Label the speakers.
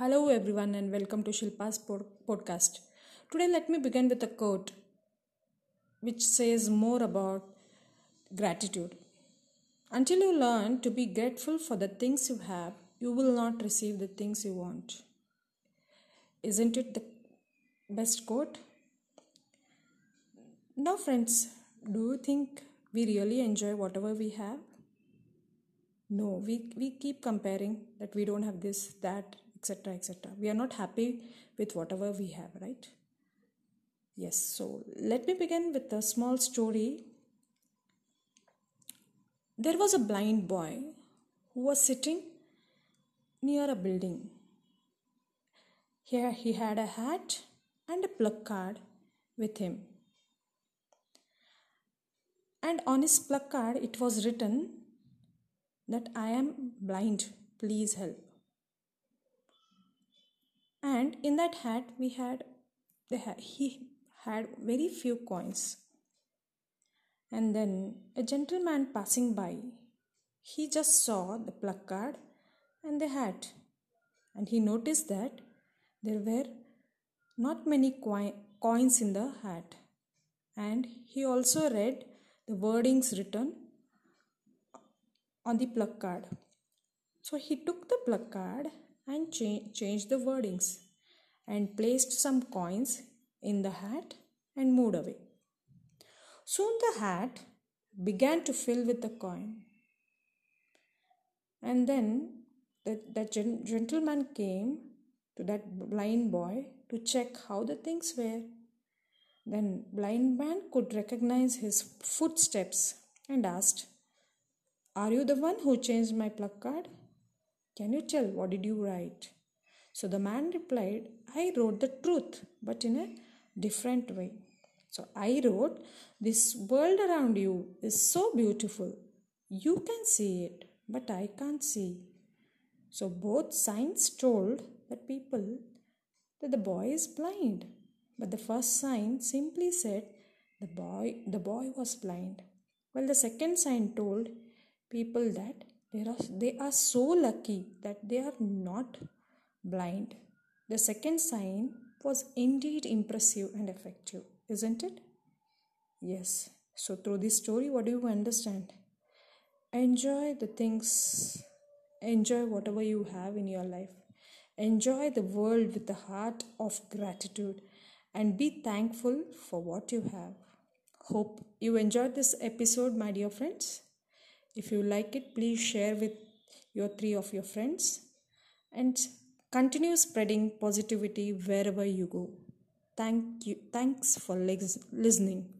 Speaker 1: Hello, everyone, and welcome to Shilpa's podcast. Today, let me begin with a quote which says more about gratitude. Until you learn to be grateful for the things you have, you will not receive the things you want. Isn't it the best quote? Now, friends, do you think we really enjoy whatever we have? No, we, we keep comparing that we don't have this, that, etc. etc. We are not happy with whatever we have, right? Yes, so let me begin with a small story. There was a blind boy who was sitting near a building. Here he had a hat and a plug card with him. And on his plug card, it was written that I am blind, please help. And in that hat, we had he had very few coins. And then a gentleman passing by, he just saw the placard and the hat, and he noticed that there were not many coins in the hat. And he also read the wordings written on the placard. So he took the placard and cha- changed the wordings and placed some coins in the hat and moved away. Soon the hat began to fill with the coin. And then the, the gen- gentleman came to that blind boy to check how the things were. Then blind man could recognize his footsteps and asked, are you the one who changed my plug card? Can you tell what did you write? So the man replied, I wrote the truth, but in a different way. So I wrote, This world around you is so beautiful. You can see it, but I can't see. So both signs told that people that the boy is blind. But the first sign simply said the boy the boy was blind. While the second sign told people that they are, they are so lucky that they are not blind. The second sign was indeed impressive and effective, isn't it? Yes. So, through this story, what do you understand? Enjoy the things, enjoy whatever you have in your life. Enjoy the world with the heart of gratitude and be thankful for what you have. Hope you enjoyed this episode, my dear friends. If you like it, please share with your three of your friends and continue spreading positivity wherever you go. Thank you. Thanks for listening.